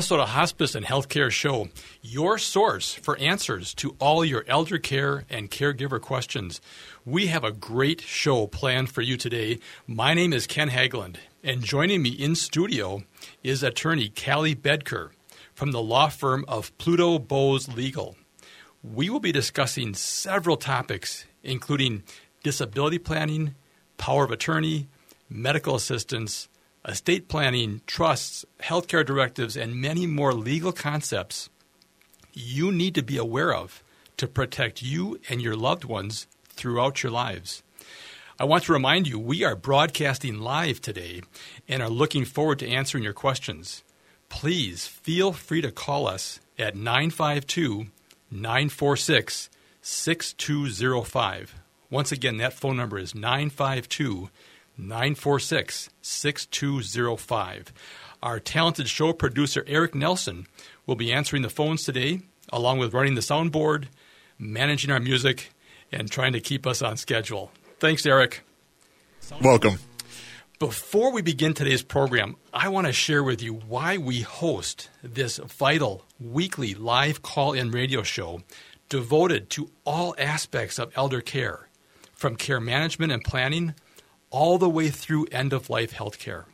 Minnesota Hospice and Healthcare Show, your source for answers to all your elder care and caregiver questions. We have a great show planned for you today. My name is Ken Haglund, and joining me in studio is attorney Callie Bedker from the law firm of Pluto Boes Legal. We will be discussing several topics, including disability planning, power of attorney, medical assistance, estate planning, trusts, healthcare directives, and many more legal concepts you need to be aware of to protect you and your loved ones throughout your lives. I want to remind you we are broadcasting live today and are looking forward to answering your questions. Please feel free to call us at 952 946 6205. Once again, that phone number is 952 946 6205. Our talented show producer, Eric Nelson, will be answering the phones today, along with running the soundboard, managing our music, and trying to keep us on schedule. Thanks, Eric. Welcome. Before we begin today's program, I want to share with you why we host this vital weekly live call in radio show devoted to all aspects of elder care, from care management and planning all the way through end of life healthcare.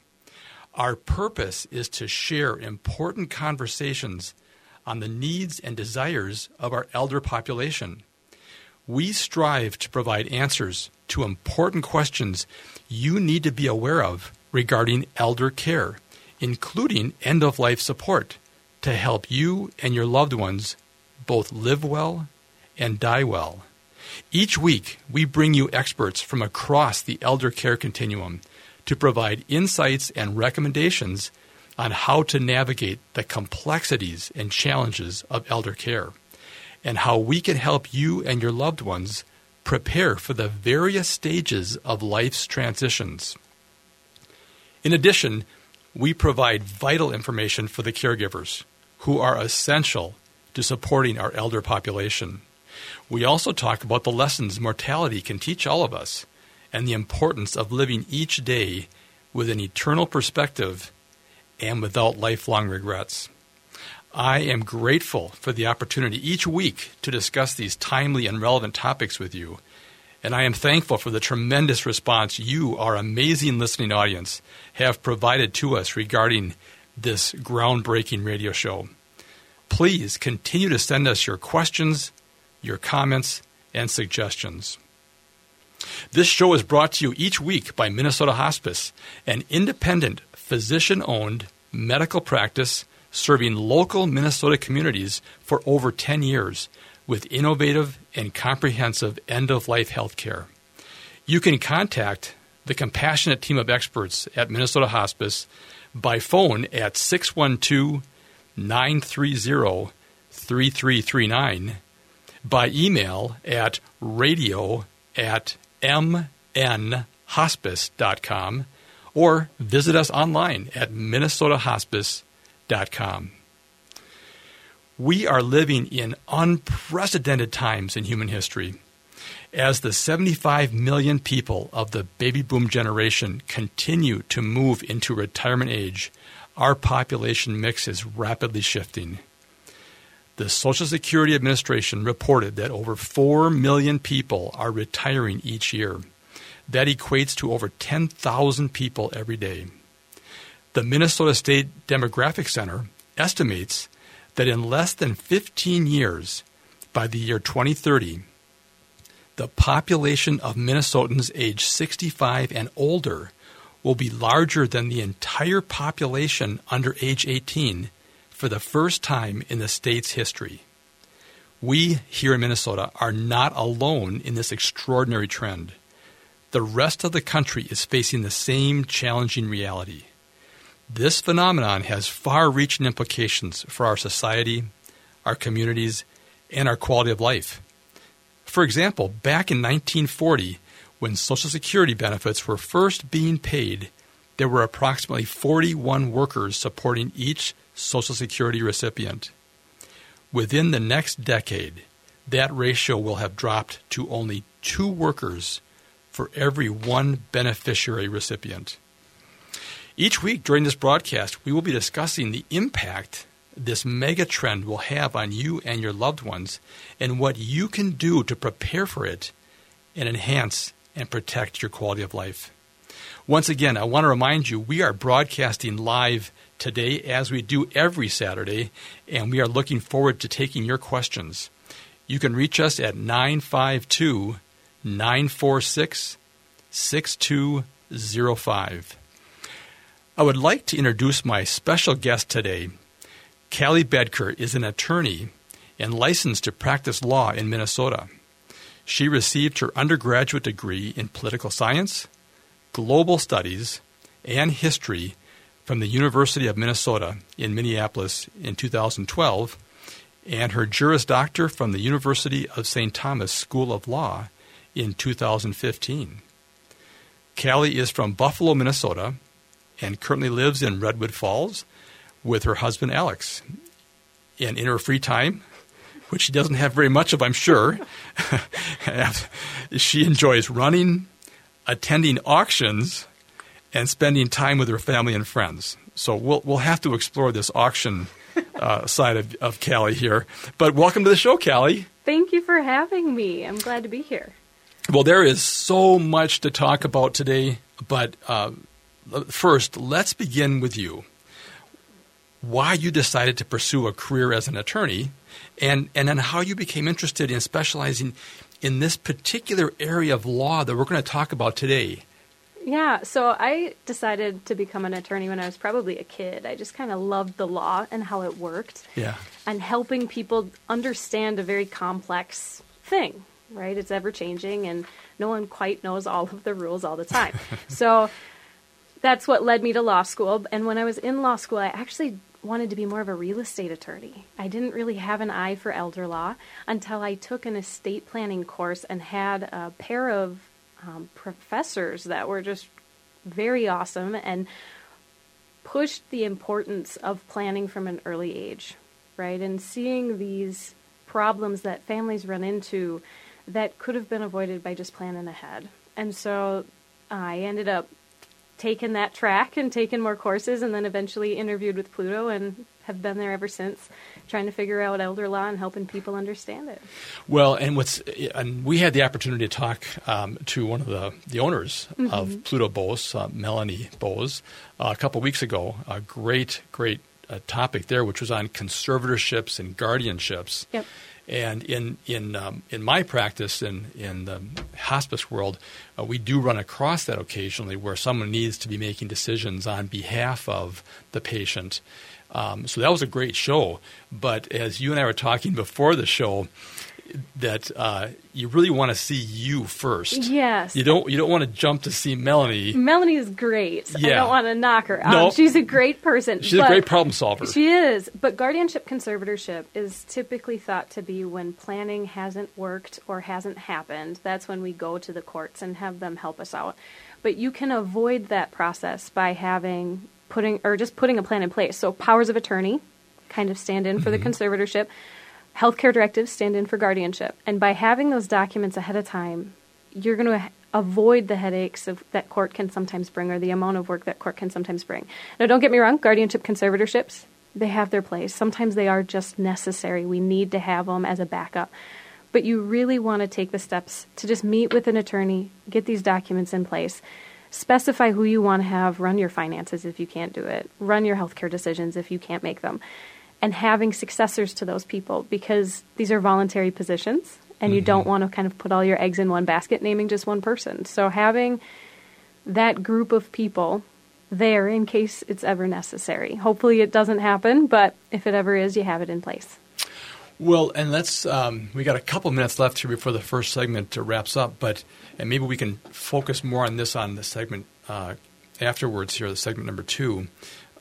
Our purpose is to share important conversations on the needs and desires of our elder population. We strive to provide answers to important questions you need to be aware of regarding elder care, including end of life support, to help you and your loved ones both live well and die well. Each week, we bring you experts from across the elder care continuum to provide insights and recommendations on how to navigate the complexities and challenges of elder care and how we can help you and your loved ones prepare for the various stages of life's transitions. In addition, we provide vital information for the caregivers who are essential to supporting our elder population. We also talk about the lessons mortality can teach all of us and the importance of living each day with an eternal perspective and without lifelong regrets. I am grateful for the opportunity each week to discuss these timely and relevant topics with you, and I am thankful for the tremendous response you, our amazing listening audience, have provided to us regarding this groundbreaking radio show. Please continue to send us your questions, your comments, and suggestions. This show is brought to you each week by Minnesota Hospice, an independent, physician owned medical practice serving local Minnesota communities for over 10 years with innovative and comprehensive end of life health care. You can contact the compassionate team of experts at Minnesota Hospice by phone at 612 930 3339 by email at radio at mnhospice.com or visit us online at minnesotahospice.com. We are living in unprecedented times in human history. As the 75 million people of the baby boom generation continue to move into retirement age, our population mix is rapidly shifting. The Social Security Administration reported that over 4 million people are retiring each year. That equates to over 10,000 people every day. The Minnesota State Demographic Center estimates that in less than 15 years, by the year 2030, the population of Minnesotans aged 65 and older will be larger than the entire population under age 18 for the first time in the state's history. We here in Minnesota are not alone in this extraordinary trend. The rest of the country is facing the same challenging reality. This phenomenon has far reaching implications for our society, our communities, and our quality of life. For example, back in 1940, when Social Security benefits were first being paid, there were approximately 41 workers supporting each Social Security recipient. Within the next decade, that ratio will have dropped to only two workers for every one beneficiary recipient. Each week during this broadcast, we will be discussing the impact this mega trend will have on you and your loved ones and what you can do to prepare for it and enhance and protect your quality of life. Once again, I want to remind you we are broadcasting live today as we do every Saturday, and we are looking forward to taking your questions. You can reach us at 952 946 6205. I would like to introduce my special guest today. Callie Bedker is an attorney and licensed to practice law in Minnesota. She received her undergraduate degree in political science, global studies, and history from the University of Minnesota in Minneapolis in 2012 and her Juris Doctor from the University of St. Thomas School of Law in 2015. Callie is from Buffalo, Minnesota, and currently lives in Redwood Falls with her husband Alex. And in her free time, which she doesn't have very much of, I'm sure, she enjoys running, attending auctions, and spending time with her family and friends. So we'll we'll have to explore this auction uh, side of, of Callie here. But welcome to the show, Callie. Thank you for having me. I'm glad to be here. Well, there is so much to talk about today, but uh, first, let's begin with you. Why you decided to pursue a career as an attorney, and and then how you became interested in specializing in this particular area of law that we're going to talk about today. Yeah, so I decided to become an attorney when I was probably a kid. I just kind of loved the law and how it worked. Yeah. And helping people understand a very complex thing, right? It's ever changing and no one quite knows all of the rules all the time. so that's what led me to law school. And when I was in law school, I actually wanted to be more of a real estate attorney. I didn't really have an eye for elder law until I took an estate planning course and had a pair of um, professors that were just very awesome and pushed the importance of planning from an early age, right? And seeing these problems that families run into that could have been avoided by just planning ahead. And so I ended up taking that track and taking more courses and then eventually interviewed with Pluto and have been there ever since, trying to figure out elder law and helping people understand it. Well, and what's and we had the opportunity to talk um, to one of the the owners mm-hmm. of Pluto Boes, uh, Melanie Boes, uh, a couple weeks ago. A great, great uh, topic there, which was on conservatorships and guardianships. Yep. And in in um, in my practice in in the hospice world, uh, we do run across that occasionally, where someone needs to be making decisions on behalf of the patient, um, so that was a great show. But as you and I were talking before the show, that uh, you really want to see you first. Yes. You don't. You don't want to jump to see Melanie. Melanie is great. Yeah. I don't want to knock her. No. Um, she's a great person. She's a great problem solver. She is. But guardianship conservatorship is typically thought to be when planning hasn't worked or hasn't happened. That's when we go to the courts and have them help us out. But you can avoid that process by having putting or just putting a plan in place. So powers of attorney kind of stand in for mm-hmm. the conservatorship. Healthcare directives stand in for guardianship. And by having those documents ahead of time, you're going to avoid the headaches of, that court can sometimes bring or the amount of work that court can sometimes bring. Now, don't get me wrong, guardianship conservatorships, they have their place. Sometimes they are just necessary. We need to have them as a backup. But you really want to take the steps to just meet with an attorney, get these documents in place specify who you want to have run your finances if you can't do it, run your healthcare decisions if you can't make them, and having successors to those people because these are voluntary positions and you mm-hmm. don't want to kind of put all your eggs in one basket naming just one person. So having that group of people there in case it's ever necessary. Hopefully it doesn't happen, but if it ever is, you have it in place. Well, and let's um, we got a couple minutes left here before the first segment wraps up, but and maybe we can focus more on this on the segment uh, afterwards here, the segment number two.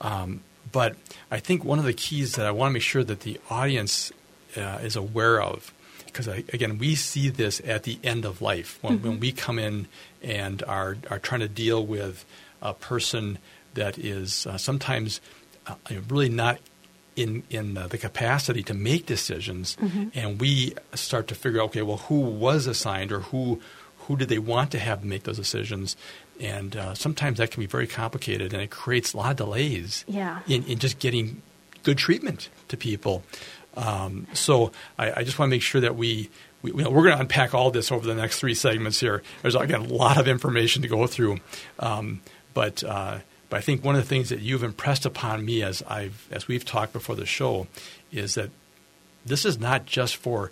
Um, but I think one of the keys that I want to make sure that the audience uh, is aware of, because again, we see this at the end of life when, mm-hmm. when we come in and are are trying to deal with a person that is uh, sometimes uh, really not in in the, the capacity to make decisions, mm-hmm. and we start to figure out, okay, well, who was assigned or who who do they want to have make those decisions, and uh, sometimes that can be very complicated, and it creates a lot of delays yeah. in, in just getting good treatment to people. Um, so I, I just want to make sure that we, we we're going to unpack all this over the next three segments here. There's again a lot of information to go through, um, but uh, but I think one of the things that you've impressed upon me as I've as we've talked before the show is that this is not just for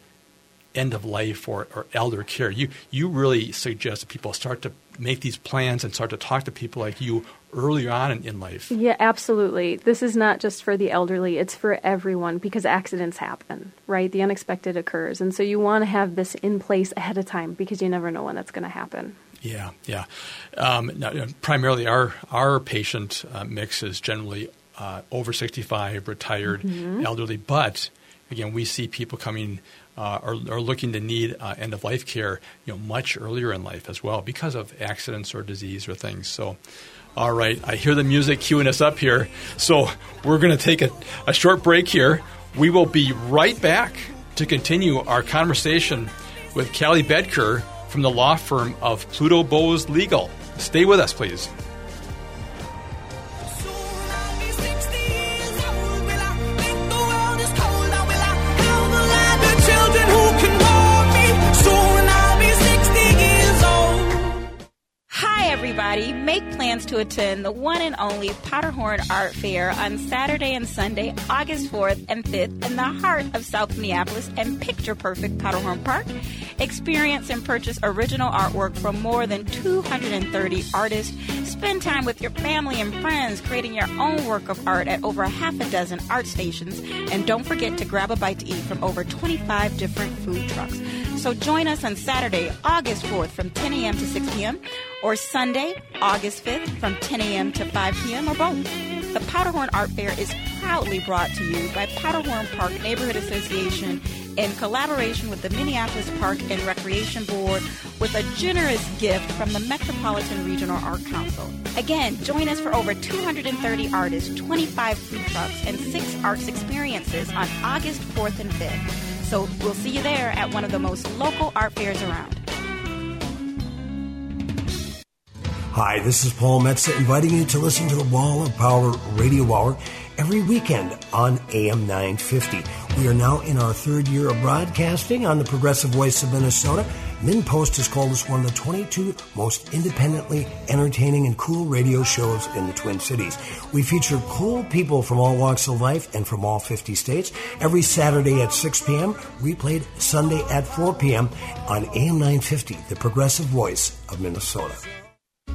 end of life or, or elder care. You you really suggest that people start to make these plans and start to talk to people like you earlier on in, in, life. Yeah, absolutely. This is not just for the elderly, it's for everyone because accidents happen, right? The unexpected occurs. And so you want to have this in place ahead of time because you never know when that's going to happen. Yeah, yeah. Um, now, primarily, our, our patient uh, mix is generally uh, over 65, retired, mm-hmm. elderly, but again, we see people coming uh, are, are, looking to need uh, end of life care, you know, much earlier in life as well because of accidents or disease or things. So, all right, I hear the music queuing us up here. So we're going to take a, a short break here. We will be right back to continue our conversation with Callie Bedker from the law firm of Pluto Boes Legal. Stay with us, please. Attend the one and only Powderhorn Art Fair on Saturday and Sunday, August 4th and 5th in the heart of South Minneapolis and picture perfect Powderhorn Park. Experience and purchase original artwork from more than 230 artists. Spend time with your family and friends creating your own work of art at over half a dozen art stations. And don't forget to grab a bite to eat from over 25 different food trucks. So join us on Saturday, August 4th from 10 a.m. to 6 p.m. or Sunday, August 5th from 10 a.m. to 5 p.m. or both. The Powderhorn Art Fair is proudly brought to you by Powderhorn Park Neighborhood Association in collaboration with the Minneapolis Park and Recreation Board with a generous gift from the Metropolitan Regional Art Council. Again, join us for over 230 artists, 25 food trucks, and six arts experiences on August 4th and 5th. So we'll see you there at one of the most local art fairs around. Hi, this is Paul Metsa inviting you to listen to the Wall of Power Radio Hour every weekend on AM 950. We are now in our third year of broadcasting on the Progressive Voice of Minnesota MinnPost has called us one of the 22 most independently entertaining and cool radio shows in the Twin Cities. We feature cool people from all walks of life and from all 50 states every Saturday at 6 p.m., replayed Sunday at 4 p.m. on AM 950, the progressive voice of Minnesota.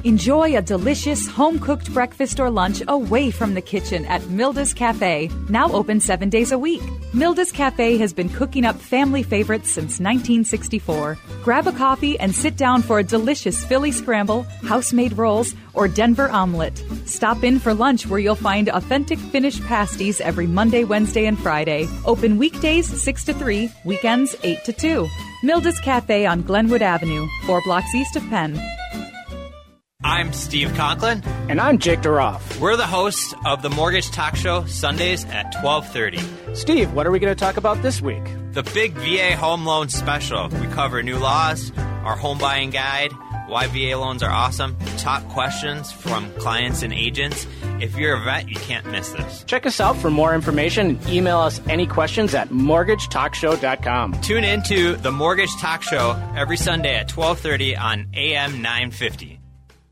Enjoy a delicious home cooked breakfast or lunch away from the kitchen at Milda's Cafe, now open seven days a week. Milda's Cafe has been cooking up family favorites since 1964. Grab a coffee and sit down for a delicious Philly scramble, house made rolls, or Denver omelet. Stop in for lunch where you'll find authentic Finnish pasties every Monday, Wednesday, and Friday. Open weekdays 6 to 3, weekends 8 to 2. Milda's Cafe on Glenwood Avenue, four blocks east of Penn. I'm Steve Conklin. And I'm Jake Duroff. We're the hosts of the Mortgage Talk Show Sundays at 1230. Steve, what are we going to talk about this week? The big VA home loan special. We cover new laws, our home buying guide, why VA loans are awesome, top questions from clients and agents. If you're a vet, you can't miss this. Check us out for more information and email us any questions at mortgagetalkshow.com. Tune in to the Mortgage Talk Show every Sunday at 1230 on AM 950.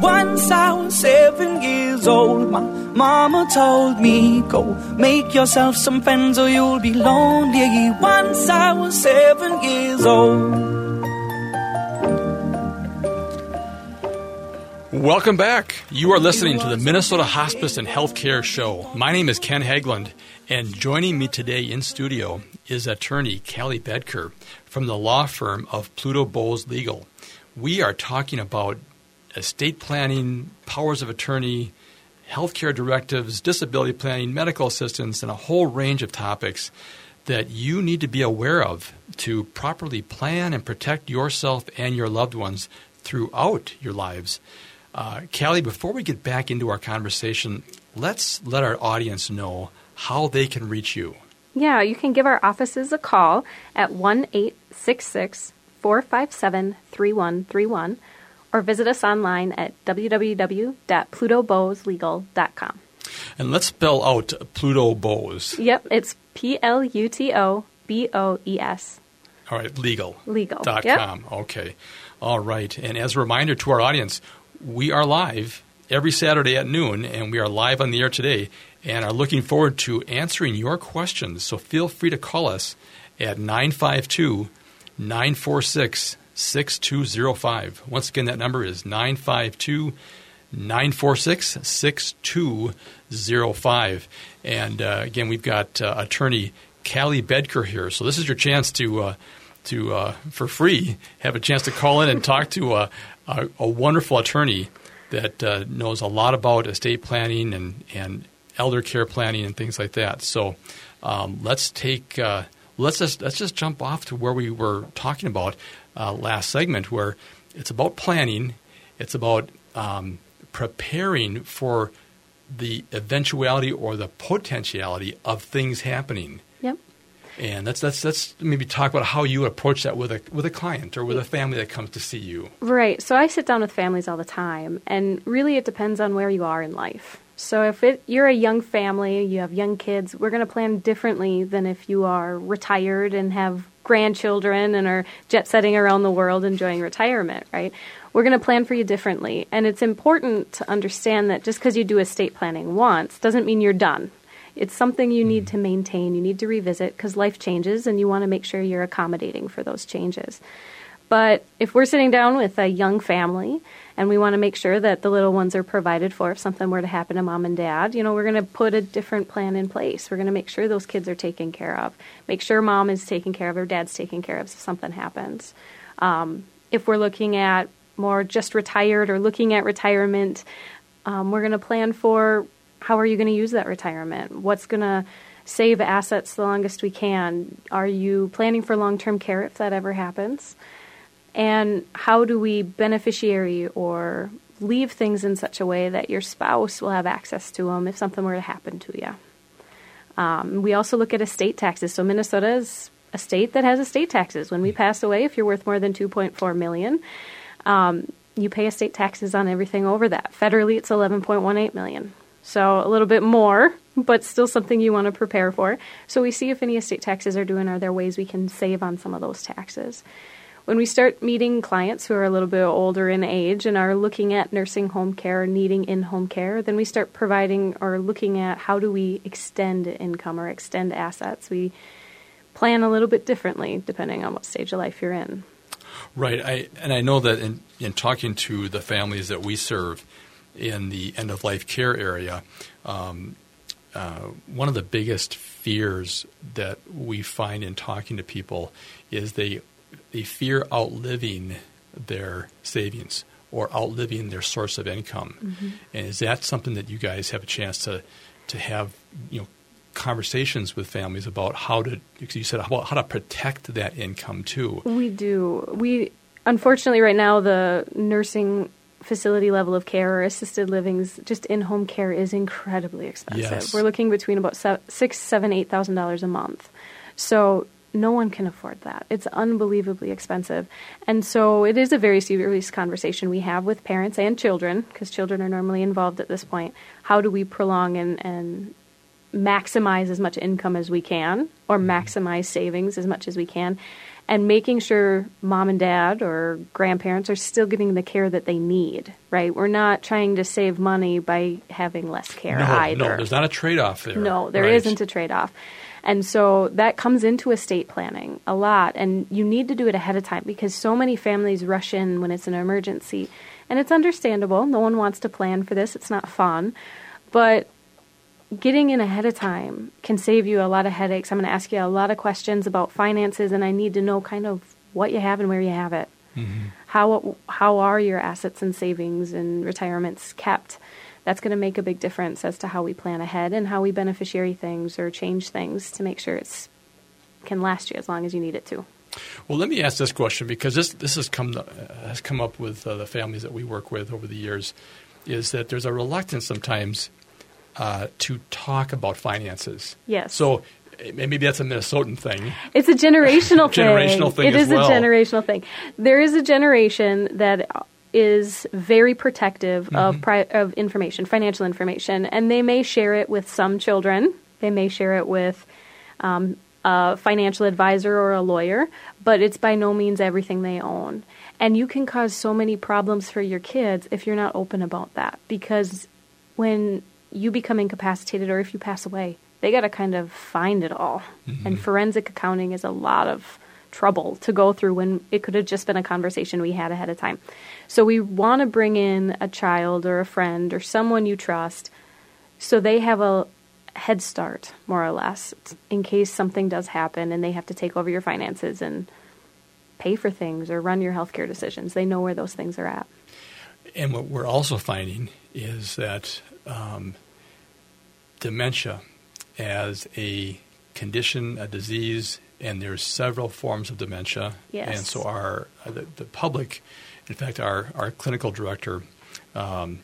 Once I was seven years old, my mama told me, Go make yourself some friends or you'll be lonely. Once I was seven years old. Welcome back. You are listening to the Minnesota Hospice and Healthcare Show. My name is Ken Haglund, and joining me today in studio is attorney Callie Bedker from the law firm of Pluto Boes Legal. we are talking about estate planning, powers of attorney, healthcare directives, disability planning, medical assistance, and a whole range of topics that you need to be aware of to properly plan and protect yourself and your loved ones throughout your lives. Uh, Callie, before we get back into our conversation, let's let our audience know how they can reach you. Yeah, you can give our offices a call at 1 866 457 3131 or visit us online at www.plutoboeslegal.com. And let's spell out Pluto Boes. Yep, it's P L U T O B O E S. All right, legal. Legal. Dot Yep. com. Okay. All right. And as a reminder to our audience, we are live every Saturday at noon, and we are live on the air today and are looking forward to answering your questions. So feel free to call us at 952 946 6205. Once again, that number is 952 946 6205. And uh, again, we've got uh, attorney Callie Bedker here. So this is your chance to, uh, to uh, for free, have a chance to call in and talk to a, a, a wonderful attorney that uh, knows a lot about estate planning and, and elder care planning and things like that. So um, let's take uh, let's just let's just jump off to where we were talking about uh, last segment, where it's about planning, it's about um, preparing for the eventuality or the potentiality of things happening. Yep. And that's that's that's maybe talk about how you approach that with a with a client or with a family that comes to see you. Right. So I sit down with families all the time, and really it depends on where you are in life. So if it, you're a young family, you have young kids, we're going to plan differently than if you are retired and have grandchildren and are jet setting around the world enjoying retirement, right? We're going to plan for you differently. And it's important to understand that just because you do estate planning once doesn't mean you're done. It's something you need to maintain, you need to revisit because life changes and you want to make sure you're accommodating for those changes. But if we're sitting down with a young family and we want to make sure that the little ones are provided for if something were to happen to mom and dad, you know, we're going to put a different plan in place. We're going to make sure those kids are taken care of, make sure mom is taken care of or dad's taken care of if something happens. Um, if we're looking at more just retired or looking at retirement, um, we're going to plan for how are you going to use that retirement? What's going to save assets the longest we can? Are you planning for long term care if that ever happens? And how do we beneficiary or leave things in such a way that your spouse will have access to them if something were to happen to you? Um, we also look at estate taxes. So Minnesota is a state that has estate taxes. When we pass away, if you're worth more than 2.4 million, um, you pay estate taxes on everything over that. Federally, it's 11.18 million. So a little bit more, but still something you want to prepare for. So we see if any estate taxes are due and are there ways we can save on some of those taxes. When we start meeting clients who are a little bit older in age and are looking at nursing home care, needing in home care, then we start providing or looking at how do we extend income or extend assets. We plan a little bit differently depending on what stage of life you're in. Right. I, and I know that in, in talking to the families that we serve in the end of life care area, um, uh, one of the biggest fears that we find in talking to people is they they fear outliving their savings or outliving their source of income. Mm-hmm. And is that something that you guys have a chance to to have you know conversations with families about how to you said about how to protect that income too? We do. We unfortunately right now the nursing facility level of care or assisted livings just in home care is incredibly expensive. Yes. We're looking between about six, seven, eight thousand dollars a month. So no one can afford that. It's unbelievably expensive. And so it is a very serious conversation we have with parents and children, because children are normally involved at this point. How do we prolong and, and maximize as much income as we can, or mm-hmm. maximize savings as much as we can, and making sure mom and dad or grandparents are still getting the care that they need, right? We're not trying to save money by having less care no, either. no, there's not a trade off there. No, there not a trade off. And so that comes into estate planning a lot. And you need to do it ahead of time because so many families rush in when it's an emergency. And it's understandable. No one wants to plan for this, it's not fun. But getting in ahead of time can save you a lot of headaches. I'm going to ask you a lot of questions about finances, and I need to know kind of what you have and where you have it. Mm-hmm. How how are your assets and savings and retirements kept? That's going to make a big difference as to how we plan ahead and how we beneficiary things or change things to make sure it's can last you as long as you need it to. Well, let me ask this question because this this has come uh, has come up with uh, the families that we work with over the years, is that there's a reluctance sometimes uh, to talk about finances. Yes. So maybe that's a Minnesotan thing. It's a generational thing. generational thing. It is well. a generational thing. There is a generation that is very protective mm-hmm. of pri- of information, financial information, and they may share it with some children. They may share it with um, a financial advisor or a lawyer, but it's by no means everything they own. And you can cause so many problems for your kids if you're not open about that. Because when you become incapacitated or if you pass away, they got to kind of find it all. Mm-hmm. And forensic accounting is a lot of trouble to go through when it could have just been a conversation we had ahead of time. So we want to bring in a child or a friend or someone you trust so they have a head start, more or less, in case something does happen and they have to take over your finances and pay for things or run your healthcare decisions. They know where those things are at. And what we're also finding is that um, dementia as a condition, a disease, and there's several forms of dementia. Yes. And so our the, the public, in fact, our our clinical director um,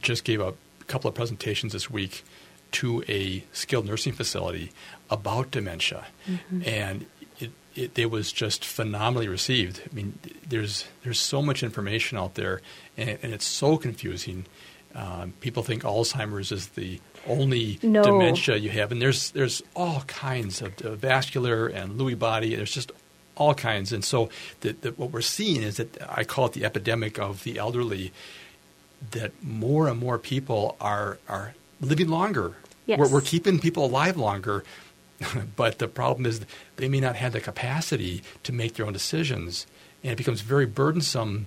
just gave a couple of presentations this week to a skilled nursing facility about dementia, mm-hmm. and it, it, it was just phenomenally received. I mean, there's there's so much information out there, and, and it's so confusing. Um, people think Alzheimer's is the only no. dementia you have, and there's there's all kinds of vascular and Lewy body. There's just all kinds, and so the, the, what we're seeing is that I call it the epidemic of the elderly. That more and more people are are living longer. Yes. We're, we're keeping people alive longer, but the problem is they may not have the capacity to make their own decisions, and it becomes very burdensome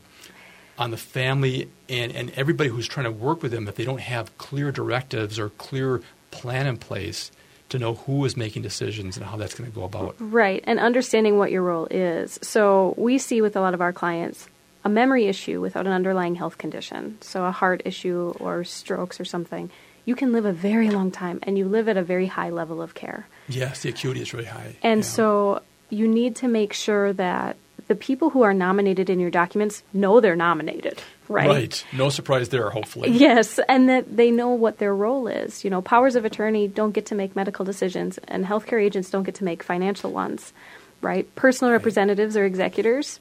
on the family and, and everybody who's trying to work with them if they don't have clear directives or clear plan in place to know who is making decisions and how that's going to go about. Right, and understanding what your role is. So we see with a lot of our clients a memory issue without an underlying health condition, so a heart issue or strokes or something. You can live a very long time and you live at a very high level of care. Yes, the acuity is really high. And yeah. so you need to make sure that the people who are nominated in your documents know they're nominated, right? Right. No surprise there, hopefully. Yes, and that they know what their role is. You know, powers of attorney don't get to make medical decisions, and healthcare agents don't get to make financial ones, right? Personal right. representatives or executors,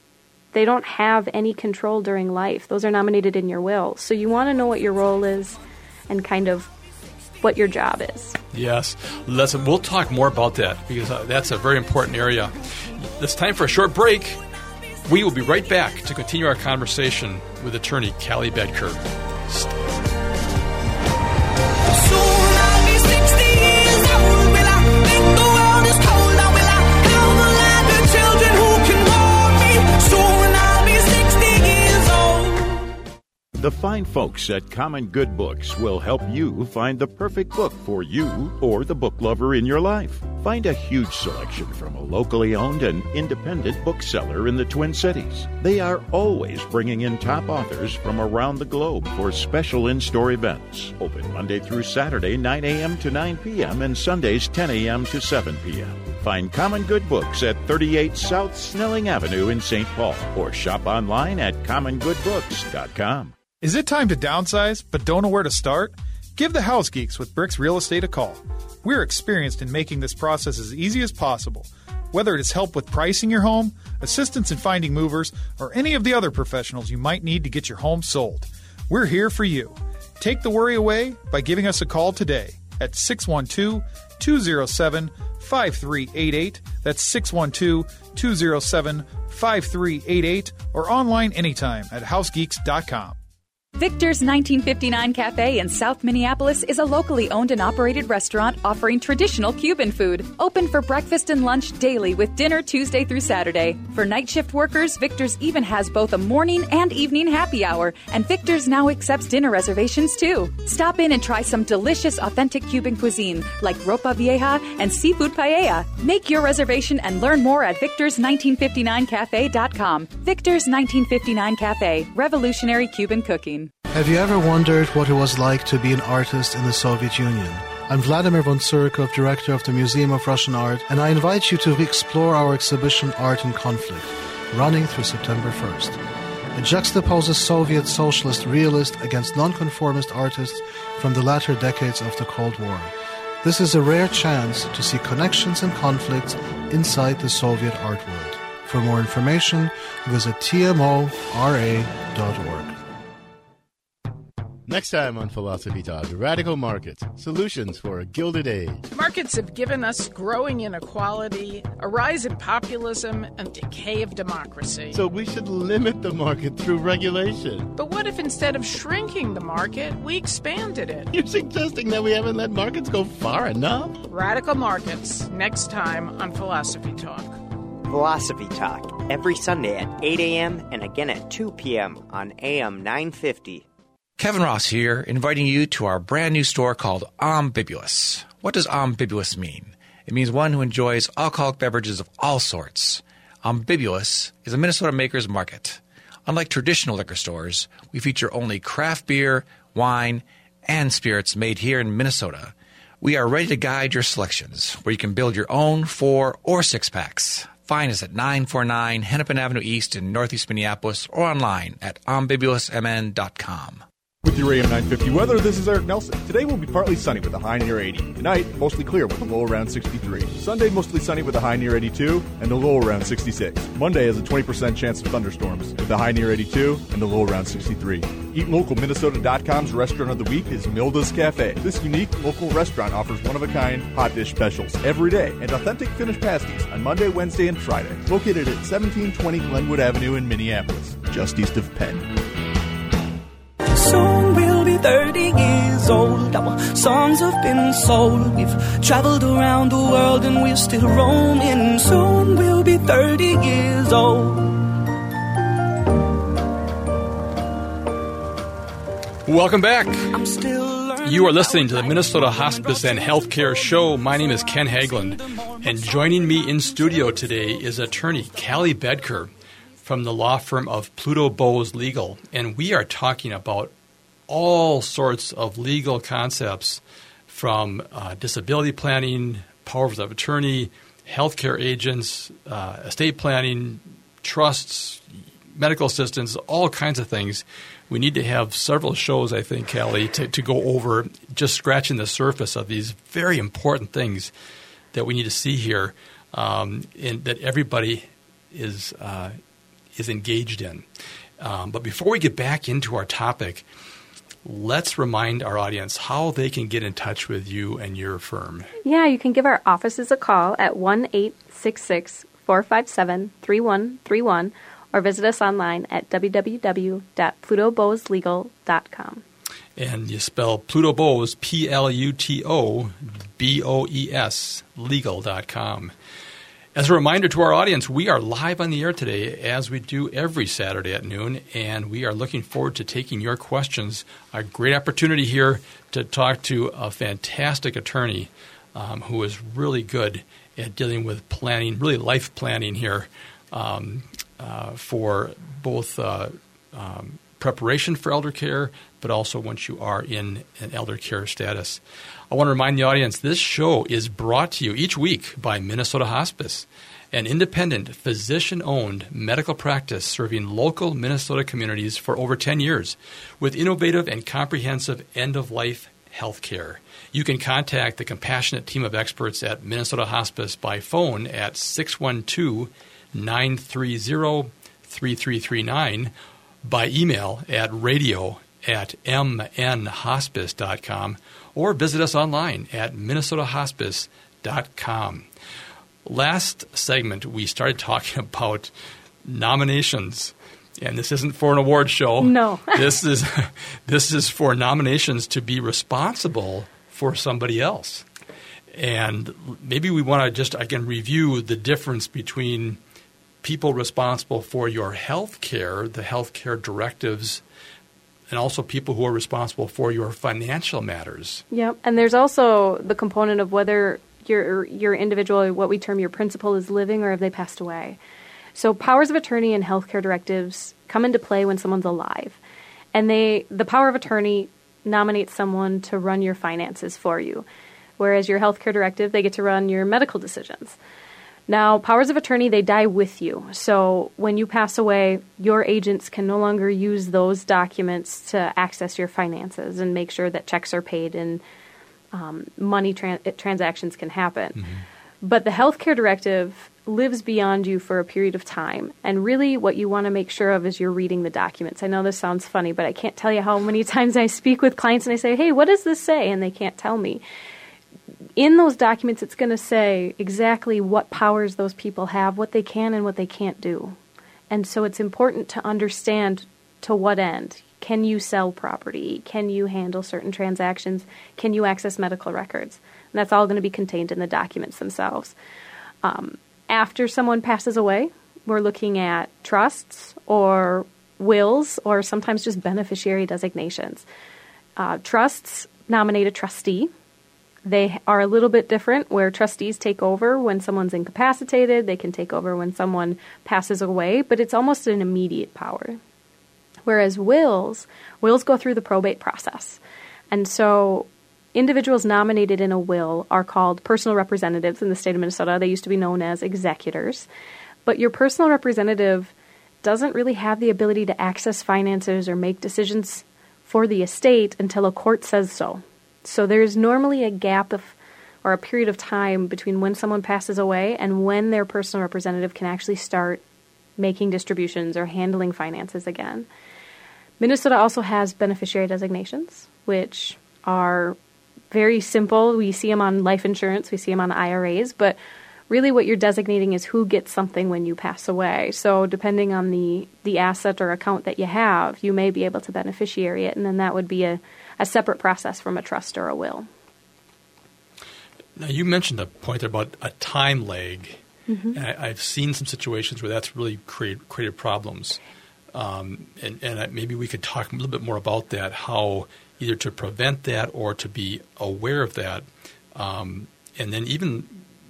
they don't have any control during life. Those are nominated in your will. So you want to know what your role is and kind of what your job is. Yes. Listen, we'll talk more about that because uh, that's a very important area. It's time for a short break. We will be right back to continue our conversation with attorney Callie Bedker. The fine folks at Common Good Books will help you find the perfect book for you or the book lover in your life. Find a huge selection from a locally owned and independent bookseller in the Twin Cities. They are always bringing in top authors from around the globe for special in store events. Open Monday through Saturday, 9 a.m. to 9 p.m., and Sundays, 10 a.m. to 7 p.m. Find Common Good Books at 38 South Snelling Avenue in St. Paul or shop online at commongoodbooks.com. Is it time to downsize but don't know where to start? Give the House Geeks with Bricks Real Estate a call. We're experienced in making this process as easy as possible. Whether it is help with pricing your home, assistance in finding movers, or any of the other professionals you might need to get your home sold, we're here for you. Take the worry away by giving us a call today at 612 207 5388. That's 612 207 5388 or online anytime at housegeeks.com. Victor's 1959 Cafe in South Minneapolis is a locally owned and operated restaurant offering traditional Cuban food. Open for breakfast and lunch daily with dinner Tuesday through Saturday. For night shift workers, Victor's even has both a morning and evening happy hour, and Victor's now accepts dinner reservations too. Stop in and try some delicious authentic Cuban cuisine like ropa vieja and seafood paella. Make your reservation and learn more at victors1959cafe.com. Victor's 1959 Cafe, revolutionary Cuban cooking. Have you ever wondered what it was like to be an artist in the Soviet Union? I'm Vladimir von Tsurikov, director of the Museum of Russian Art, and I invite you to explore our exhibition Art and Conflict, running through September 1st. It juxtaposes Soviet socialist realist against nonconformist artists from the latter decades of the Cold War. This is a rare chance to see connections and conflicts inside the Soviet art world. For more information, visit tmora.org. Next time on Philosophy Talk, radical markets, solutions for a gilded age. Markets have given us growing inequality, a rise in populism, and decay of democracy. So we should limit the market through regulation. But what if instead of shrinking the market, we expanded it? You're suggesting that we haven't let markets go far enough? Radical markets, next time on Philosophy Talk. Philosophy Talk, every Sunday at 8 a.m. and again at 2 p.m. on AM 950. Kevin Ross here, inviting you to our brand new store called Ambibulous. What does ambibulous mean? It means one who enjoys alcoholic beverages of all sorts. Ambibulous is a Minnesota maker's market. Unlike traditional liquor stores, we feature only craft beer, wine, and spirits made here in Minnesota. We are ready to guide your selections, where you can build your own four or six packs. Find us at 949 Hennepin Avenue East in Northeast Minneapolis or online at ambibulousmn.com. With your AM 950 weather, this is Eric Nelson. Today will be partly sunny with a high near 80. Tonight, mostly clear with a low around 63. Sunday, mostly sunny with a high near 82 and a low around 66. Monday has a 20% chance of thunderstorms with a high near 82 and a low around 63. EatLocalMinnesota.com's restaurant of the week is Milda's Cafe. This unique local restaurant offers one of a kind hot dish specials every day and authentic finished pasties on Monday, Wednesday, and Friday. Located at 1720 Glenwood Avenue in Minneapolis, just east of Penn. Soon we'll be 30 years old. Our songs have been sold. We've traveled around the world and we're still roaming. Soon we'll be 30 years old. Welcome back. I'm still You are listening to the Minnesota Hospice and Healthcare Show. My name is Ken Haglund, and joining me in studio today is attorney Callie Bedker from the law firm of Pluto Boes Legal, and we are talking about all sorts of legal concepts from uh, disability planning, powers of attorney, healthcare agents, uh, estate planning, trusts, medical assistance, all kinds of things. We need to have several shows, I think, Kelly, to, to go over just scratching the surface of these very important things that we need to see here um, and that everybody is, uh, is engaged in. Um, but before we get back into our topic, let's remind our audience how they can get in touch with you and your firm. Yeah, you can give our offices a call at 1 866 457 3131 or visit us online at www.plutoboeslegal.com. And you spell Pluto Boes, P L U T O B O E S, legal.com. As a reminder to our audience, we are live on the air today as we do every Saturday at noon, and we are looking forward to taking your questions. A great opportunity here to talk to a fantastic attorney um, who is really good at dealing with planning, really life planning here um, uh, for both uh, um, preparation for elder care, but also once you are in an elder care status. I want to remind the audience this show is brought to you each week by Minnesota Hospice, an independent, physician owned medical practice serving local Minnesota communities for over 10 years with innovative and comprehensive end of life health care. You can contact the compassionate team of experts at Minnesota Hospice by phone at 612 930 3339, by email at radio at mnhospice.com or visit us online at minnesotahospice.com. Last segment, we started talking about nominations and this isn't for an award show. No. this is this is for nominations to be responsible for somebody else. And maybe we want to just again review the difference between people responsible for your health care, the health care directives, and also people who are responsible for your financial matters. Yep. And there's also the component of whether your your individual, what we term your principal, is living or have they passed away. So powers of attorney and healthcare directives come into play when someone's alive. And they the power of attorney nominates someone to run your finances for you. Whereas your healthcare directive, they get to run your medical decisions. Now, powers of attorney, they die with you. So when you pass away, your agents can no longer use those documents to access your finances and make sure that checks are paid and um, money tran- transactions can happen. Mm-hmm. But the healthcare directive lives beyond you for a period of time. And really, what you want to make sure of is you're reading the documents. I know this sounds funny, but I can't tell you how many times I speak with clients and I say, hey, what does this say? And they can't tell me. In those documents, it's going to say exactly what powers those people have, what they can and what they can't do. And so it's important to understand to what end. Can you sell property? Can you handle certain transactions? Can you access medical records? And that's all going to be contained in the documents themselves. Um, after someone passes away, we're looking at trusts or wills or sometimes just beneficiary designations. Uh, trusts nominate a trustee. They are a little bit different where trustees take over when someone's incapacitated, they can take over when someone passes away, but it's almost an immediate power. Whereas wills, wills go through the probate process. And so individuals nominated in a will are called personal representatives in the state of Minnesota. They used to be known as executors. But your personal representative doesn't really have the ability to access finances or make decisions for the estate until a court says so. So there's normally a gap of or a period of time between when someone passes away and when their personal representative can actually start making distributions or handling finances again. Minnesota also has beneficiary designations, which are very simple. We see them on life insurance, we see them on IRAs, but really what you're designating is who gets something when you pass away. So depending on the, the asset or account that you have, you may be able to beneficiary it, and then that would be a, a separate process from a trust or a will. Now, you mentioned a point there about a time lag. Mm-hmm. I, have seen some situations where that's really create, created problems. Um, and, and maybe we could talk a little bit more about that, how either to prevent that or to be aware of that. Um, and then even,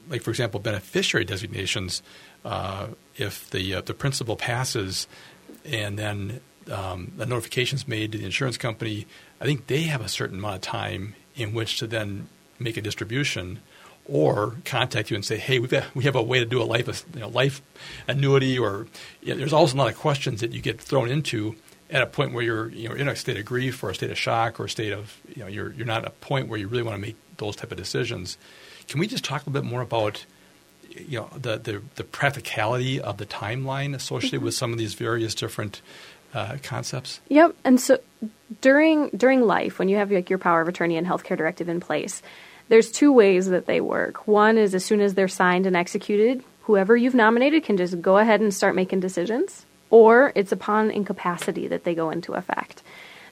like for example, beneficiary designations, uh, if the uh, the principal passes, and then um, a notification is made to the insurance company, I think they have a certain amount of time in which to then make a distribution or contact you and say, "Hey, we've got, we have a way to do a life you know, life annuity," or you know, there's also a lot of questions that you get thrown into at a point where you're you know in a state of grief or a state of shock or a state of you know you're you're not at a point where you really want to make those type of decisions. Can we just talk a little bit more about you know the the, the practicality of the timeline associated mm-hmm. with some of these various different uh, concepts? Yep. And so during during life, when you have like your power of attorney and healthcare directive in place, there's two ways that they work. One is as soon as they're signed and executed, whoever you've nominated can just go ahead and start making decisions or it's upon incapacity that they go into effect.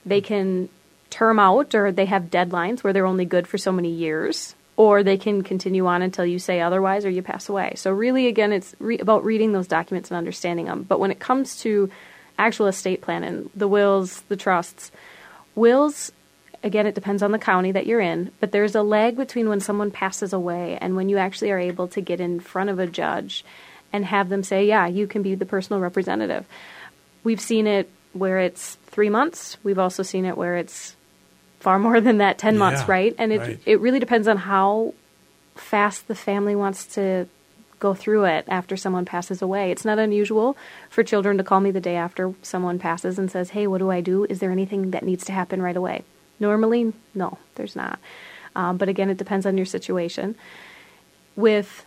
They can term out or they have deadlines where they're only good for so many years, or they can continue on until you say otherwise or you pass away. So, really, again, it's re- about reading those documents and understanding them. But when it comes to actual estate planning, the wills, the trusts, wills, again, it depends on the county that you're in, but there's a lag between when someone passes away and when you actually are able to get in front of a judge and have them say, yeah, you can be the personal representative. We've seen it where it's three months. We've also seen it where it's far more than that, 10 yeah, months, right? And it, right. it really depends on how fast the family wants to go through it after someone passes away. It's not unusual for children to call me the day after someone passes and says, hey, what do I do? Is there anything that needs to happen right away? Normally, no, there's not. Um, but again, it depends on your situation. With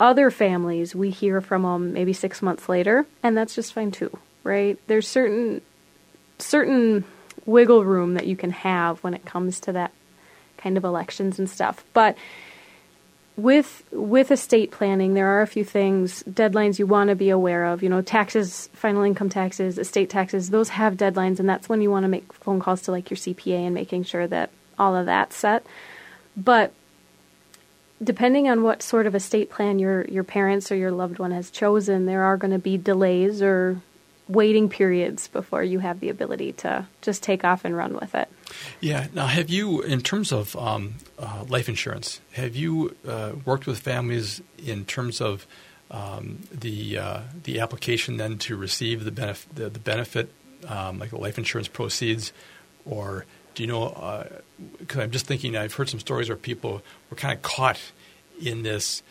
other families, we hear from them maybe six months later, and that's just fine too, right? There's certain certain wiggle room that you can have when it comes to that kind of elections and stuff. But with with estate planning, there are a few things deadlines you want to be aware of. You know, taxes, final income taxes, estate taxes. Those have deadlines, and that's when you want to make phone calls to like your CPA and making sure that all of that's set. But depending on what sort of estate plan your your parents or your loved one has chosen, there are going to be delays or waiting periods before you have the ability to just take off and run with it. Yeah. Now, have you, in terms of um, uh, life insurance, have you uh, worked with families in terms of um, the uh, the application then to receive the benefit, the, the benefit um, like the life insurance proceeds, or do you know? Because uh, I'm just thinking, I've heard some stories where people were kind of caught in this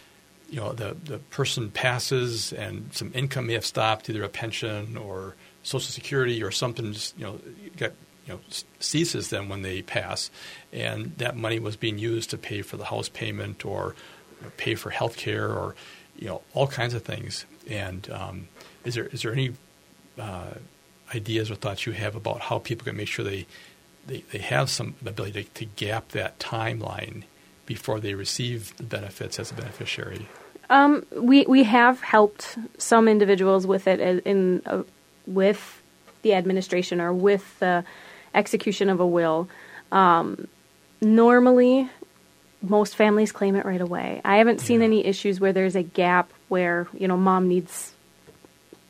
you know the the person passes and some income may have stopped, either a pension or Social Security or something. Just, you know, got you know ceases them when they pass, and that money was being used to pay for the house payment or pay for health care or you know all kinds of things. And um, is there is there any uh, ideas or thoughts you have about how people can make sure they they, they have some ability to, to gap that timeline before they receive the benefits as a beneficiary? Um, we we have helped some individuals with it in uh, with the administration or with the execution of a will. Um, normally, most families claim it right away. I haven't seen any issues where there's a gap where you know mom needs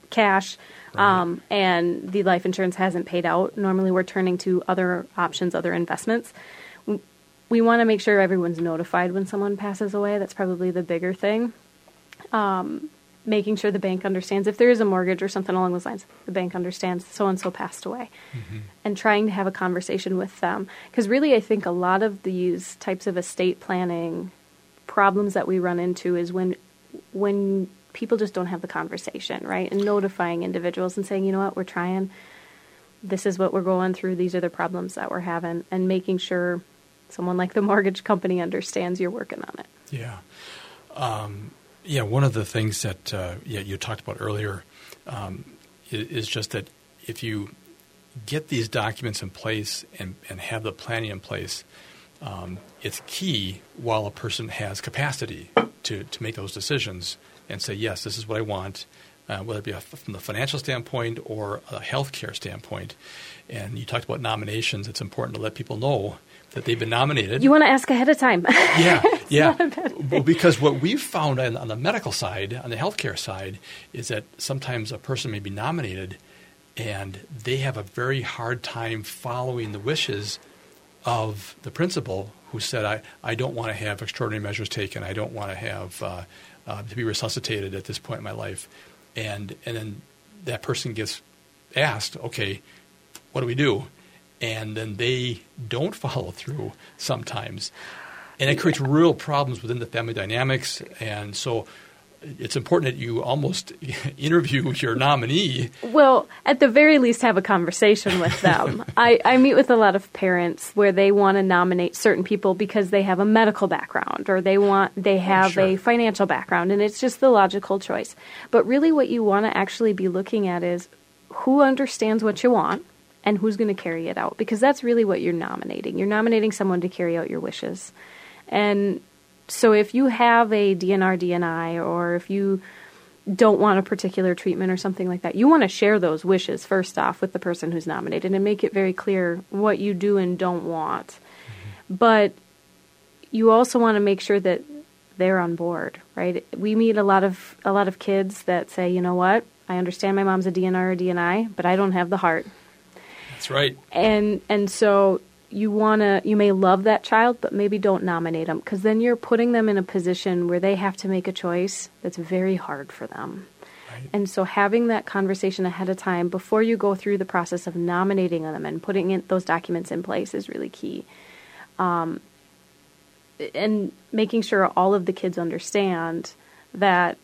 cash um, and the life insurance hasn't paid out. Normally, we're turning to other options, other investments we want to make sure everyone's notified when someone passes away. That's probably the bigger thing. Um, making sure the bank understands if there is a mortgage or something along those lines, the bank understands so and so passed away, mm-hmm. and trying to have a conversation with them. Because really, I think a lot of these types of estate planning problems that we run into is when when people just don't have the conversation, right? And notifying individuals and saying, you know what, we're trying. This is what we're going through. These are the problems that we're having, and making sure someone like the mortgage company understands you're working on it. Yeah. Um, yeah, one of the things that uh, yeah, you talked about earlier um, is, just that if you get these documents in place and, and have the planning in place, um, it's key while a person has capacity to, to make those decisions and say, yes, this is what I want, uh, whether it be a, from the financial standpoint or a healthcare standpoint. And you talked about nominations. It's important to let people know that they've been nominated. You want to ask ahead of time. Yeah, yeah. Well, because what we've found on, on, the medical side, on the healthcare side, is that sometimes a person may be nominated and they have a very hard time following the wishes of the principal who said, I, I don't want to have extraordinary measures taken. I don't want to have uh, uh, to be resuscitated at this point in my life. And, and then that person gets asked, okay, what do we do? And then they don't follow through sometimes. And it creates real problems within the family dynamics. And so it's important that you almost interview your nominee. Well, at the very least, have a conversation with them. I, I meet with a lot of parents where they want to nominate certain people because they have a medical background or they want they oh, have sure. a financial background, and it's just the logical choice. But really, what you want to actually be looking at is who understands what you want and who's going to carry it out because that's really what you're nominating. You're nominating someone to carry out your wishes. And so if you have a DNR DNI or if you don't want a particular treatment or something like that, you want to share those wishes first off with the person who's nominated and make it very clear what you do and don't want. Mm-hmm. But you also want to make sure that they're on board, right? We meet a lot of a lot of kids that say, "You know what? I understand my mom's a DNR or DNI, but I don't have the heart that's right. And and so you want to you may love that child but maybe don't nominate them because then you're putting them in a position where they have to make a choice that's very hard for them right. and so having that conversation ahead of time before you go through the process of nominating them and putting in those documents in place is really key um, and making sure all of the kids understand that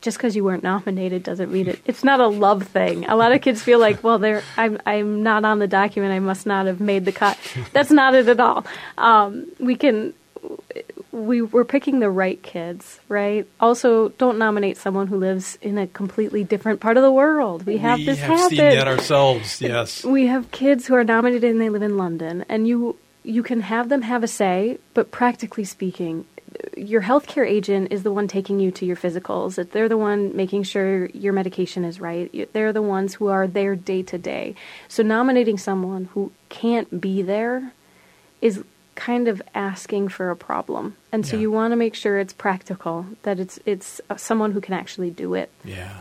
just because you weren't nominated doesn't mean it. It's not a love thing. A lot of kids feel like, well, they're I'm I'm not on the document. I must not have made the cut. That's not it at all. Um, we can we we're picking the right kids, right? Also, don't nominate someone who lives in a completely different part of the world. We have we this have happen. seen that ourselves. Yes, we have kids who are nominated and they live in London, and you you can have them have a say, but practically speaking, your healthcare agent is the one taking you to your physicals. That They're the one making sure your medication is right. They're the ones who are there day to day. So nominating someone who can't be there is kind of asking for a problem. And so Yeah. you want to make sure it's practical, that it's it's uh, someone who can actually do it. Yeah.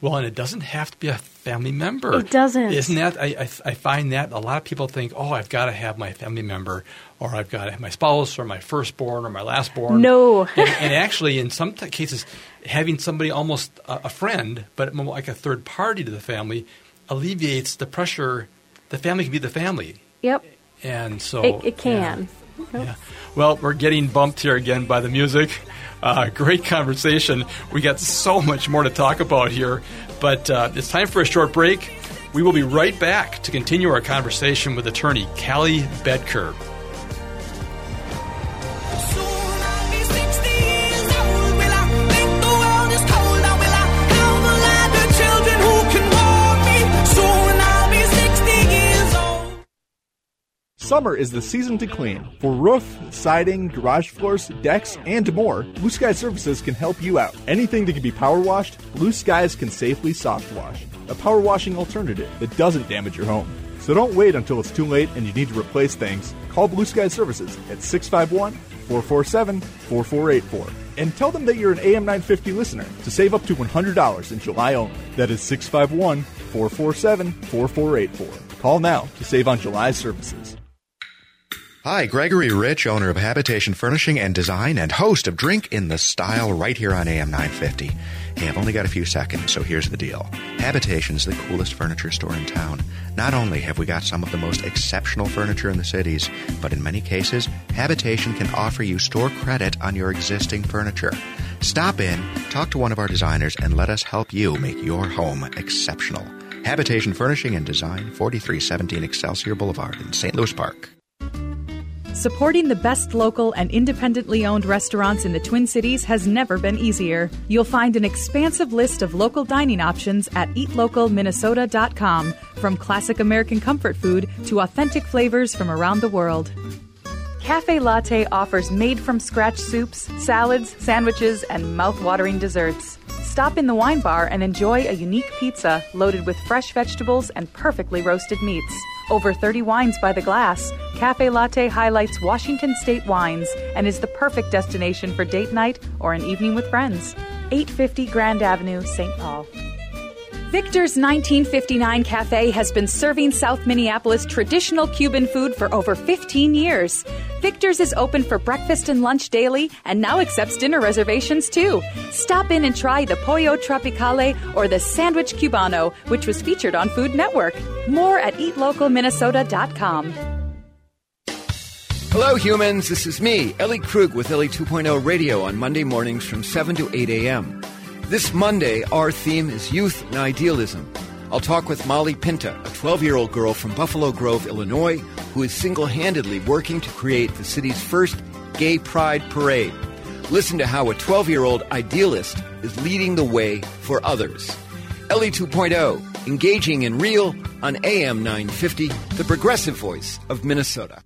Well, and it doesn't have to be a family member. It doesn't. Isn't that? I, I, I find that a lot of people think, oh, I've got to have my family member, or I've got to have my spouse, or my firstborn, or my lastborn. No. and, and actually, in some t- cases, having somebody almost a, a friend, but more like a third party to the family, alleviates the pressure. The family can be the family. Yep. And so it, it can. yeah. Well, we're getting bumped here again by the music. Uh, great conversation. We got so much more to talk about here, but uh, it's time for a short break. We will be right back to continue our conversation with attorney Callie Bedker. Summer is the season to clean. For roof, siding, garage floors, decks, and more, Blue Sky Services can help you out. Anything that can be power washed, Blue Skies can safely soft wash. A power washing alternative that doesn't damage your home. So don't wait until it's too late and you need to replace things. Call Blue Sky Services at 651 447 4484 and tell them that you're an AM 950 listener to save up to $100 in July only. That is 651 447 4484. Call now to save on July services. Hi, Gregory Rich, owner of Habitation Furnishing and Design and host of Drink in the Style right here on AM 950. Hey, I've only got a few seconds, so here's the deal. Habitation's the coolest furniture store in town. Not only have we got some of the most exceptional furniture in the cities, but in many cases, Habitation can offer you store credit on your existing furniture. Stop in, talk to one of our designers, and let us help you make your home exceptional. Habitation Furnishing and Design, 4317 Excelsior Boulevard in St. Louis Park. Supporting the best local and independently owned restaurants in the Twin Cities has never been easier. You'll find an expansive list of local dining options at eatlocalminnesota.com, from classic American comfort food to authentic flavors from around the world. Cafe Latte offers made from scratch soups, salads, sandwiches, and mouth-watering desserts. Stop in the wine bar and enjoy a unique pizza loaded with fresh vegetables and perfectly roasted meats. Over 30 wines by the glass, Cafe Latte highlights Washington State wines and is the perfect destination for date night or an evening with friends. 850 Grand Avenue, St. Paul. Victor's 1959 Cafe has been serving South Minneapolis traditional Cuban food for over 15 years. Victor's is open for breakfast and lunch daily and now accepts dinner reservations too. Stop in and try the Pollo Tropicale or the Sandwich Cubano, which was featured on Food Network. More at eatlocalminnesota.com. Hello, humans. This is me, Ellie Krug with Ellie 2.0 Radio on Monday mornings from 7 to 8 a.m. This Monday, our theme is youth and idealism. I'll talk with Molly Pinta, a 12 year old girl from Buffalo Grove, Illinois, who is single handedly working to create the city's first gay pride parade. Listen to how a 12 year old idealist is leading the way for others. Ellie 2.0, engaging in real on AM 950, the progressive voice of Minnesota.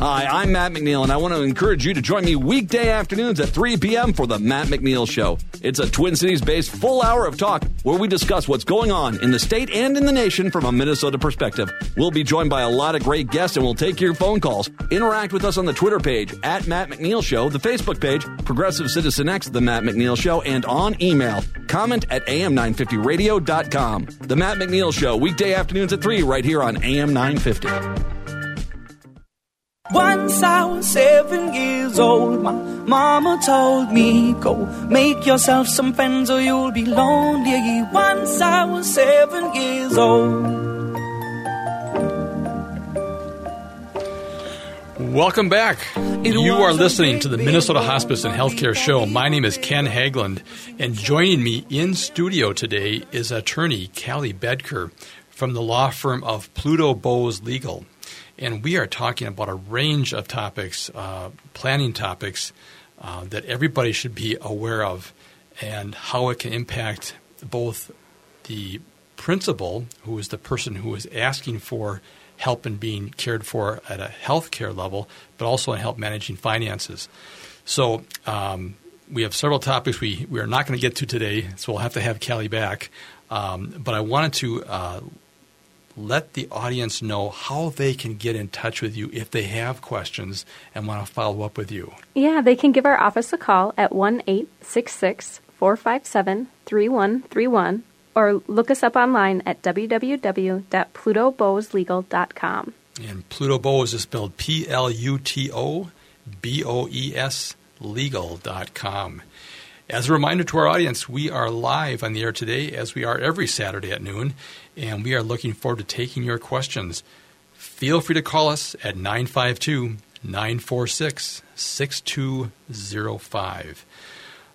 Hi, I'm Matt McNeil, and I want to encourage you to join me weekday afternoons at 3 p.m. for The Matt McNeil Show. It's a Twin Cities based full hour of talk where we discuss what's going on in the state and in the nation from a Minnesota perspective. We'll be joined by a lot of great guests, and we'll take your phone calls. Interact with us on the Twitter page, at Matt McNeil Show, the Facebook page, Progressive Citizen X, The Matt McNeil Show, and on email. Comment at am950radio.com. The Matt McNeil Show, weekday afternoons at 3 right here on AM 950. Once I was seven years old, my mama told me, Go make yourself some friends or you'll be lonely. Once I was seven years old. Welcome back. You are listening to the Minnesota Hospice and Healthcare Show. My name is Ken Hagland, and joining me in studio today is attorney Callie Bedker from the law firm of Pluto Boes Legal. And we are talking about a range of topics, uh, planning topics, uh, that everybody should be aware of and how it can impact both the principal, who is the person who is asking for help and being cared for at a healthcare level, but also in help managing finances. So um, we have several topics we, we are not going to get to today, so we'll have to have Callie back. Um, but I wanted to uh, let the audience know how they can get in touch with you if they have questions and want to follow up with you. Yeah, they can give our office a call at 1 866 457 3131 or look us up online at www.plutoboeslegal.com. And Pluto Boes is spelled P L U T O B O E S legal.com. As a reminder to our audience, we are live on the air today, as we are every Saturday at noon, and we are looking forward to taking your questions. Feel free to call us at 952 946 6205.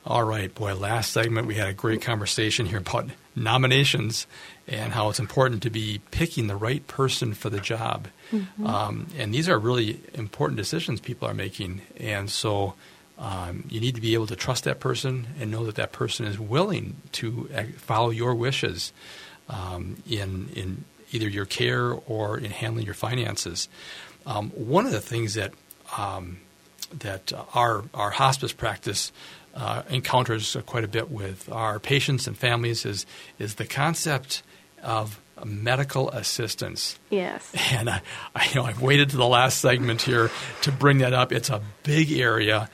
All right, boy, last segment we had a great conversation here about nominations and how it's important to be picking the right person for the job. Mm-hmm. Um, and these are really important decisions people are making. And so um, you need to be able to trust that person and know that that person is willing to uh, follow your wishes um, in, in either your care or in handling your finances. Um, one of the things that um, that our our hospice practice uh, encounters quite a bit with our patients and families is is the concept of medical assistance. Yes. And I, I you know I've waited to the last segment here to bring that up. It's a big area.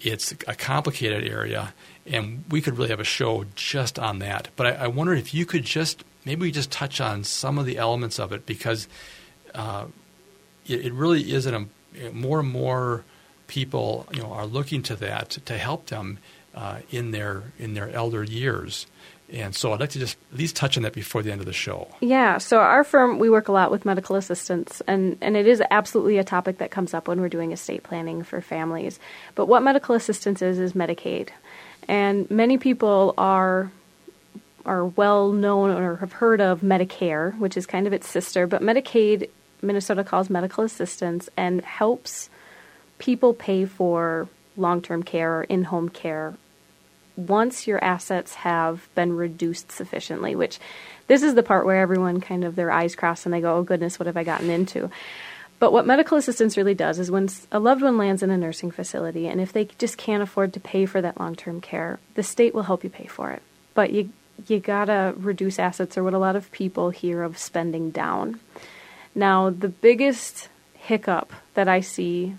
It's a complicated area, and we could really have a show just on that. But I, I wonder if you could just maybe we just touch on some of the elements of it because uh, it, it, really is an, more and more people you know are looking to that to help them uh, in their in their elder years. And so I'd like to just at least touch on that before the end of the show. Yeah, so our firm, we work a lot with medical assistants, and, and it is absolutely a topic that comes up when we're doing estate planning for families. But what medical assistance is, is Medicaid. And many people are are well known or have heard of Medicare, which is kind of its sister, but Medicaid, Minnesota calls medical assistance and helps people pay for long term care or in home care once your assets have been reduced sufficiently, which this is the part where everyone kind of their eyes cross and they go, oh goodness, what have I gotten into? But what medical assistance really does is when a loved one lands in a nursing facility and if they just can't afford to pay for that long term care, the state will help you pay for it. But you you gotta reduce assets or what a lot of people hear of spending down. Now the biggest hiccup that I see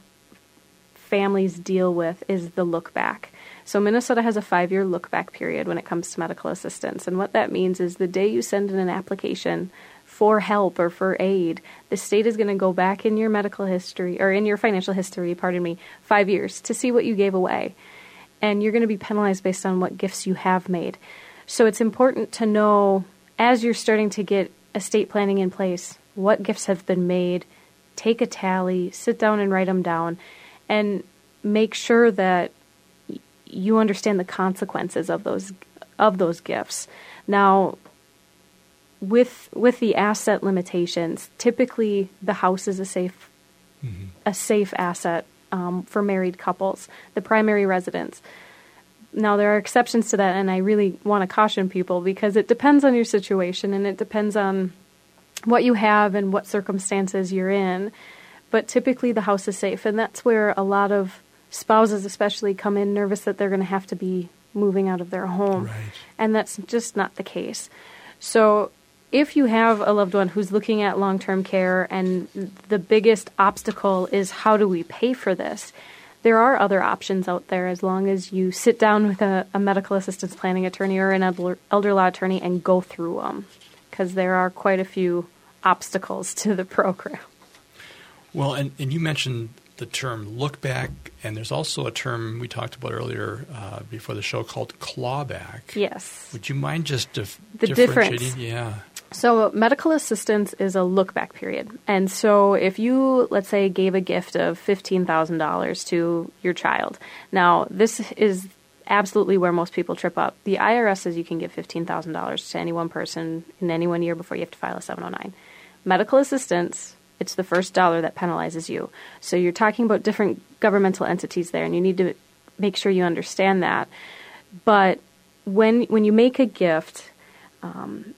families deal with is the look back. So Minnesota has a five year look back period when it comes to medical assistance. And what that means is the day you send in an application for help or for aid, the state is going to go back in your medical history or in your financial history, pardon me, five years to see what you gave away. And you're going to be penalized based on what gifts you have made. So it's important to know as you're starting to get estate planning in place what gifts have been made, take a tally, sit down and write them down, and make sure that you understand the consequences of those of those gifts. Now, with with the asset limitations, typically the house is a safe mm-hmm. a safe asset um, for married couples, the primary residence. Now there are exceptions to that, and I really want to caution people because it depends on your situation and it depends on what you have and what circumstances you're in. But typically, the house is safe, and that's where a lot of spouses especially come in nervous that they're going to have to be moving out of their home. Right. And that's just not the case. So if you have a loved one who's looking at long term care and the biggest obstacle is how do we pay for this, there are other options out there as long as you sit down with a, a medical assistance planning attorney or an elder, elder law attorney and go through them because there are quite a few obstacles to the program. Well, and, and you mentioned the term look back, and there's also a term we talked about earlier uh, before the show called clawback. Yes. Would you mind just dif- the differentiating? difference? Yeah. So, medical assistance is a look back period. And so, if you, let's say, gave a gift of $15,000 to your child, now this is absolutely where most people trip up. The IRS says you can give $15,000 to any one person in any one year before you have to file a 709. Medical assistance it's the first dollar that penalizes you. So you're talking about different governmental entities there, and you need to make sure you understand that. But when when you make a gift um,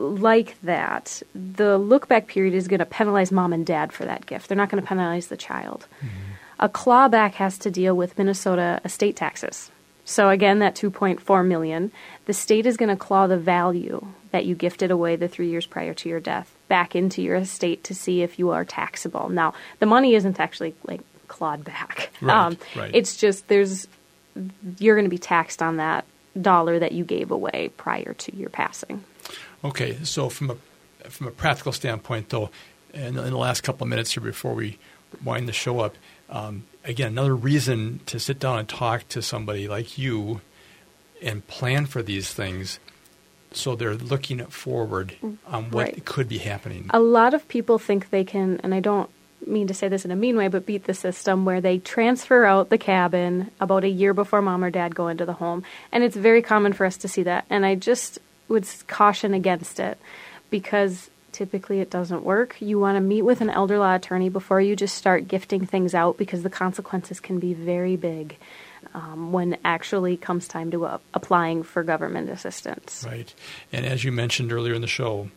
like that, the look back period is going to penalize mom and dad for that gift. They're not going to penalize the child. Mm-hmm. A clawback has to deal with Minnesota estate taxes. So again, that 2.4 million, the state is going to claw the value that you gifted away the 3 years prior to your death back into your estate to see if you are taxable. Now, the money isn't actually like clawed back. Right, right. It's just there's you're going to be taxed on that dollar that you gave away prior to your passing. Okay, so from a from a practical standpoint, though, in, in the last couple of minutes here before we wind the show up, um, again, another reason to sit down and talk to somebody like you and plan for these things so they're looking forward on what Right. could be happening. A lot of people think they can, and I don't mean to say this in a mean way, but beat the system where they transfer out the cabin about a year before mom or dad go into the home. And it's very common for us to see that. And I just would caution against it because typically it doesn't work. You want to meet with an elder law attorney before you just start gifting things out because the consequences can be very big. Um, when actually comes time to uh, applying for government assistance. Right. And as you mentioned earlier in the show,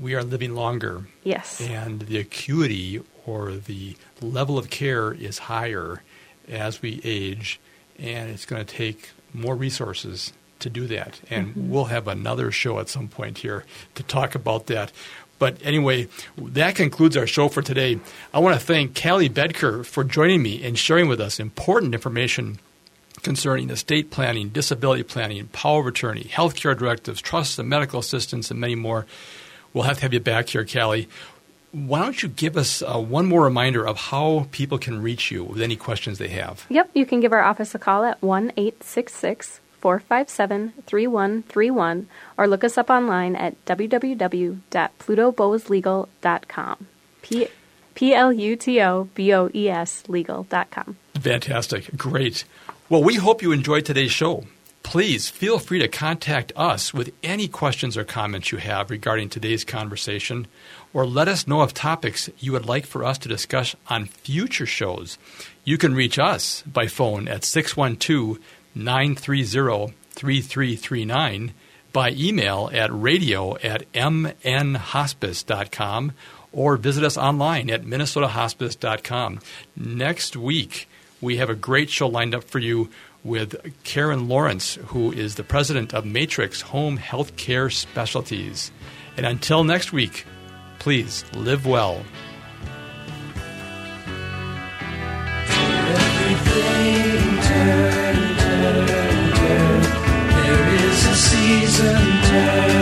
we are living longer. Yes. And the acuity or the level of care is higher as we age, and it's going to take more resources to do that. And Mhm. we'll have another show at some point here to talk about that. But anyway, that concludes our show for today. I want to thank Callie Bedker for joining me and sharing with us important information concerning estate planning, disability planning, power of attorney, healthcare directives, trusts and medical assistance, and many more. We'll have to have you back here, Callie. Why don't you give us uh, one more reminder of how people can reach you with any questions they have? Yep, you can give our office a call at 1 866 457 3131 or look us up online at www.plutoboeslegal.com. P L U T O B O E S legal.com. Fantastic. Great. Well, we hope you enjoyed today's show. Please feel free to contact us with any questions or comments you have regarding today's conversation, or let us know of topics you would like for us to discuss on future shows. You can reach us by phone at 612 930 3339, by email at radio at mnhospice.com, or visit us online at minnesotahospice.com. Next week, we have a great show lined up for you with Karen Lawrence, who is the president of Matrix Home Healthcare Specialties. And until next week, please live well. Everything turns messenger